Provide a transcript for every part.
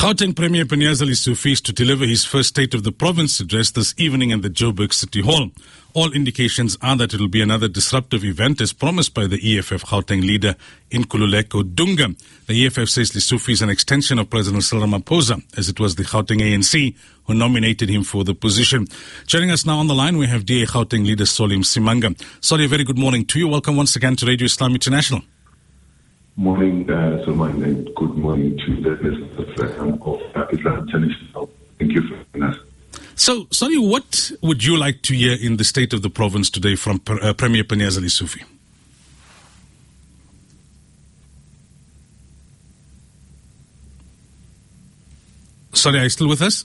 Gauteng Premier Panyaza Lesufi is to deliver his first State of the Province address this evening in the Joburg City Hall. All indications are that it will be another disruptive event as promised by the EFF Gauteng leader Nkululeko Dunga. The EFF says Lesufi is an extension of President Cyril Ramaphosa as it was the Gauteng ANC who nominated him for the position. Joining us now on the line we have DA Gauteng leader Solly Msimanga. Solly, a very good morning to you. Welcome once again to Radio Islam International. Morning, uh, Salman, and good morning to the listeners of, of Islam International. Thank you for having us. So, Solly, what would you like to hear in the state of the province today from uh, Premier Panyaza Sufi? Sorry, are you still with us?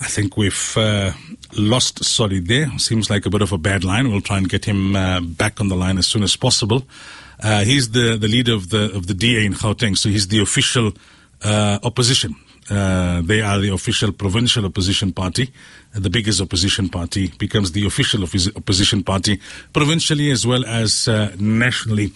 I think we've uh, lost Solly there. Seems like a bit of a bad line. We'll try and get him uh, back on the line as soon as possible. Uh, he's the, the leader of the of the DA in Gauteng, so he's the official uh, opposition. Uh, they are the official provincial opposition party. the biggest opposition party becomes the official opposition party provincially as well as uh, nationally.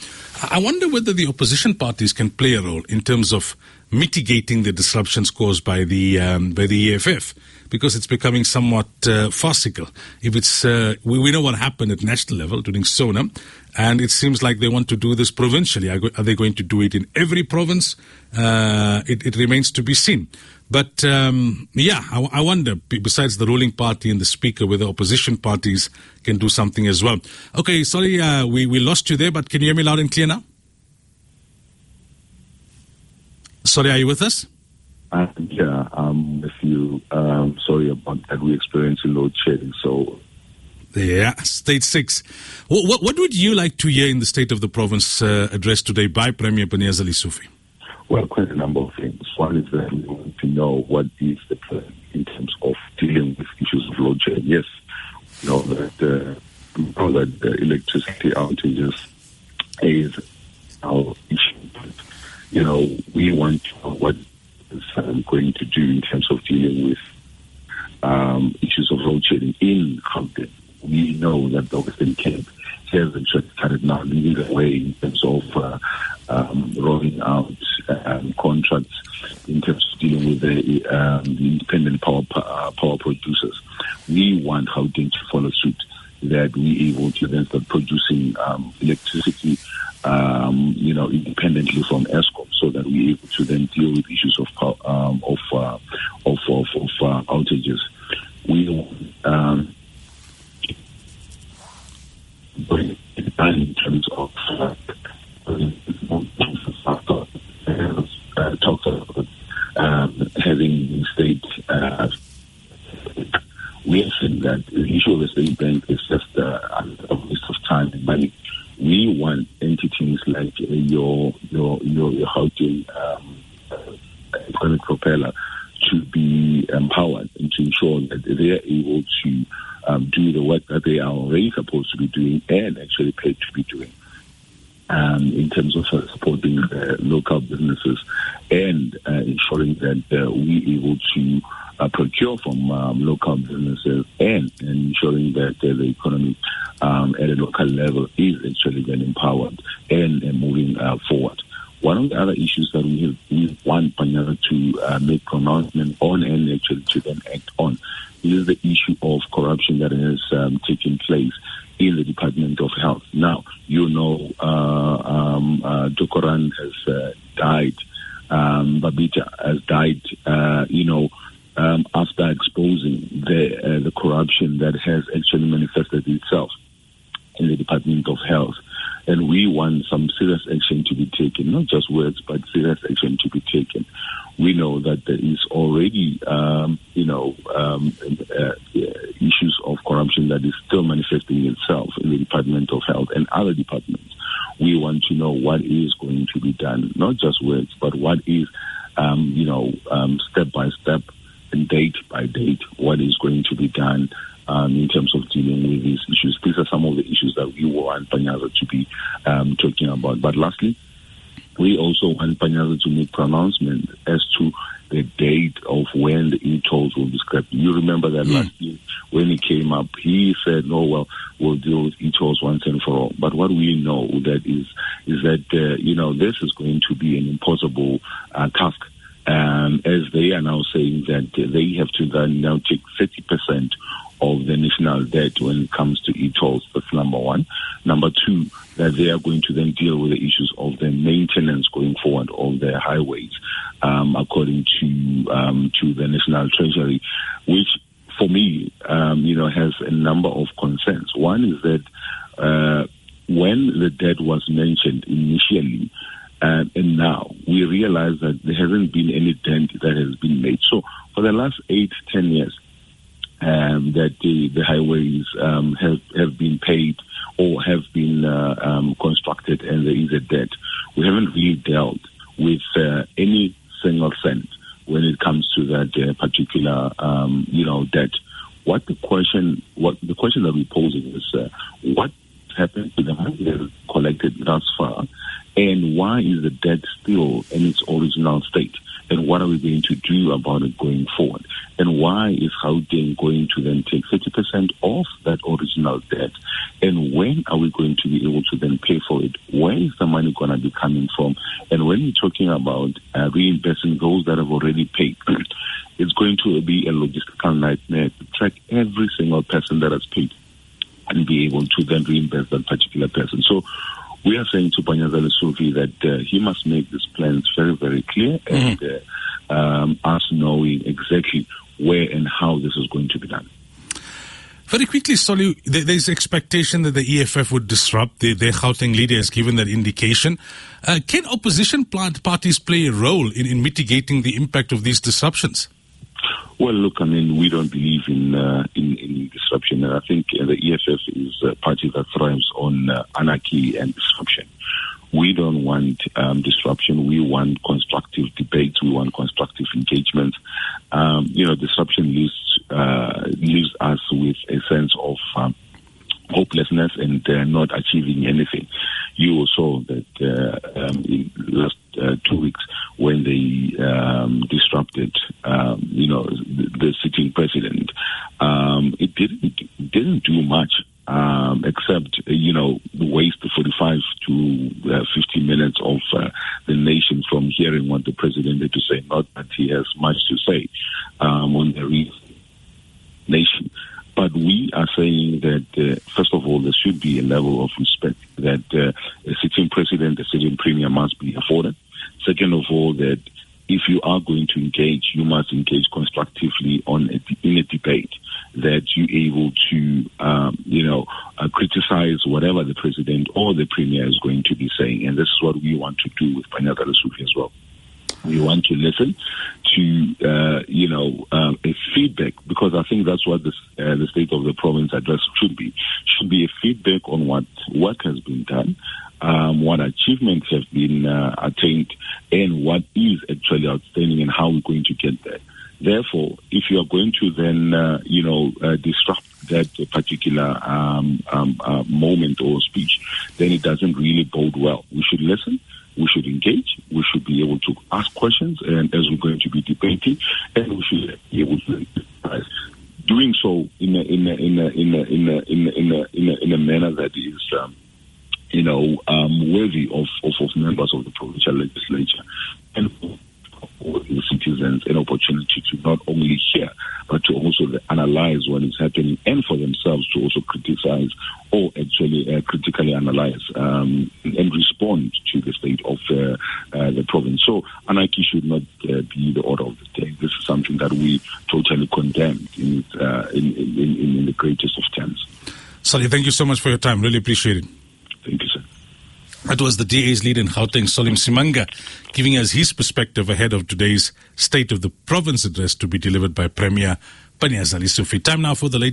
I wonder whether the opposition parties can play a role in terms of mitigating the disruptions caused by the um, by the EFF because it's becoming somewhat uh, farcical. If it's uh, we, we know what happened at national level during SONA, and it seems like they want to do this provincially. Are, are they going to do it in every province? Uh, it, it, remains to be seen. But um, yeah, I, I, wonder. Besides the ruling party and the speaker, whether opposition parties can do something as well. Okay, sorry, uh, we we lost you there, but can you hear me loud and clear now? Sorry, are you with us? Uh, yeah, um, with you. Um, sorry about that. We experienced load shedding, so. Yeah, stage six. What, what, what, would you like to hear in the state of the province uh, address today by Premier Panyaza Lesufi? Well, quite a number of things. One is that we want to know what is the plan in terms of dealing with issues of load shedding. Yes, you know that, uh, we know that electricity outages is our issue. You know, we want to know what is um, going to do in terms of dealing with um, issues of load shedding in Gauteng. We know that the Western Cape has actually started now leading the way in terms of uh, um, rolling out um, contracts in terms of dealing with the, um, the independent power uh, power producers. We want Gauteng to follow suit that we able to then start producing um, electricity, um, you know, independently from Eskom, so that we're able to then deal with issues of um, of, uh, of of of, uh, outages. We um, in terms of uh, talked about um, having state. Uh, we have seen that the issue of the state bank is just uh, a waste of time and money. We want entities like uh, your your your your housing um, economic propeller to be empowered and to ensure that they are able to um, do the work that they are already supposed to be doing and actually paid to be doing. Um, in terms of uh, supporting uh, local businesses and uh, ensuring that uh, we're able to uh, procure from um, local businesses and, and ensuring that uh, the economy um, at a local level is actually then empowered and, and moving forward. One of the other issues that we, have, we want Panyaza to make pronouncement on and actually to then act on is the issue of corruption that has um, taken place in the Department of Health. Now, you know, uh, um, uh, Deokaran has uh, died, um, Babita has died, uh, you know, um, after exposing the, uh, the corruption that has actually manifested itself in the Department of Health. And we want some serious action to be taken, not just words, but serious action to be taken we know that there is already, um, you know, um, uh, issues of corruption that is still manifesting itself in the Department of Health and other departments. We want to know what is going to be done, not just words, but what is, um, you know, um, step by step and date by date, what is going to be done um, in terms of dealing with these issues. These are some of the issues that we want Panyaza to be um, talking about. But lastly, we also want Panyaza to make pronouncement as to the date of when the e-tolls will be scrapped. You remember that mm. last year when he came up, he said, "No, well, we'll deal with e-tolls once and for all." But what we know that is is that uh, you know this is going to be an impossible uh, task. Um, as they are now saying that they have to then now take 30% of the national debt when it comes to e-tolls. That's number one. Number two, that they are going to then deal with the issues of the maintenance going forward of their highways, um, according to um, to the National Treasury, which for me, um, you know, has a number of concerns. One is that uh, when the debt was mentioned initially, uh, and now we realize that there hasn't been any dent that has been made. So for the last eight, ten years, um, that the, the highways um, have have been paid or have been uh, um, constructed and there is a debt. We haven't really dealt with uh, any single cent when it comes to that uh, particular um, you know debt. What the question what the question that we're posing is uh, what happened to the money that collected thus far and why is the debt still in its original state? And what are we going to do about it going forward? And why is Gauteng going to then take 30% off that original debt? And when are we going to be able to then pay for it? Where is the money going to be coming from? And when you're talking about uh, reinvesting those that have already paid, it's going to be a logistical nightmare to track every single person that has paid and be able to then reinvest that particular person. So we are saying to Panyaza Lesufi that uh, he must make these plans very, very clear mm-hmm. and uh, um, us knowing exactly where and how this is going to be done. Very quickly, Solly, there's expectation that the EFF would disrupt. The, their Gauteng leader has given that indication. Uh, can opposition parties play a role in, in mitigating the impact of these disruptions? Well, look, I mean, we don't believe in uh, in, in, disruption, and I think uh, the EFF is a party that thrives on uh, anarchy and disruption. We don't want um, disruption. We want constructive debates. We want constructive engagement. Um, you know, disruption leaves uh, leaves us with a sense of um, hopelessness and uh, not achieving anything. You saw that uh, um, in last uh, two weeks when they um, disrupted, um, you know, the, the sitting president. Um, it didn't didn't do much um, except you know waste 45 to uh, 50 minutes of uh, the nation from hearing what the president had to say. Not that he has much to say um, on the nation. But we are saying that, uh, first of all, there should be a level of respect that uh, a sitting president, a sitting premier must be afforded. Second of all, that if you are going to engage, you must engage constructively on a, in a debate that you're able to, um, you know, uh, criticize whatever the president or the premier is going to be saying. And this is what we want to do with Panyaza Lesufi as well. We want to listen to, uh, you know, um, a feedback because I think that's what the, uh, the state of the province address should be. Should be a feedback on what work has been done, um, what achievements have been uh, attained, and what is actually outstanding, and how we're going to get there. Therefore, if you are going to then, uh, you know, uh, disrupt that particular um, um, uh, moment or speech, then it doesn't really bode well. We should listen we should engage, we should be able to ask questions, and as we're going to be debating, and we should be able to doing so in a in a in a in a in a in a in a, in a, in a manner that is um, you know um, worthy of, of, of members of the provincial legislature and the citizens an opportunity to not only hear but to also analyze what is happening and for themselves to also criticize or actually uh, critically analyze um, and respond to the state of uh, uh, the province. So anarchy should not uh, be the order of the day. This is something that we totally condemn in, uh, in, in, in, the greatest of terms. Solly, thank you so much for your time. Really appreciate it. Thank you, sir. That was the DA's leader in Gauteng, Solly Msimanga, giving us his perspective ahead of today's State of the Province address to be delivered by Premier Panyaza Lesufi. Time now for the latest.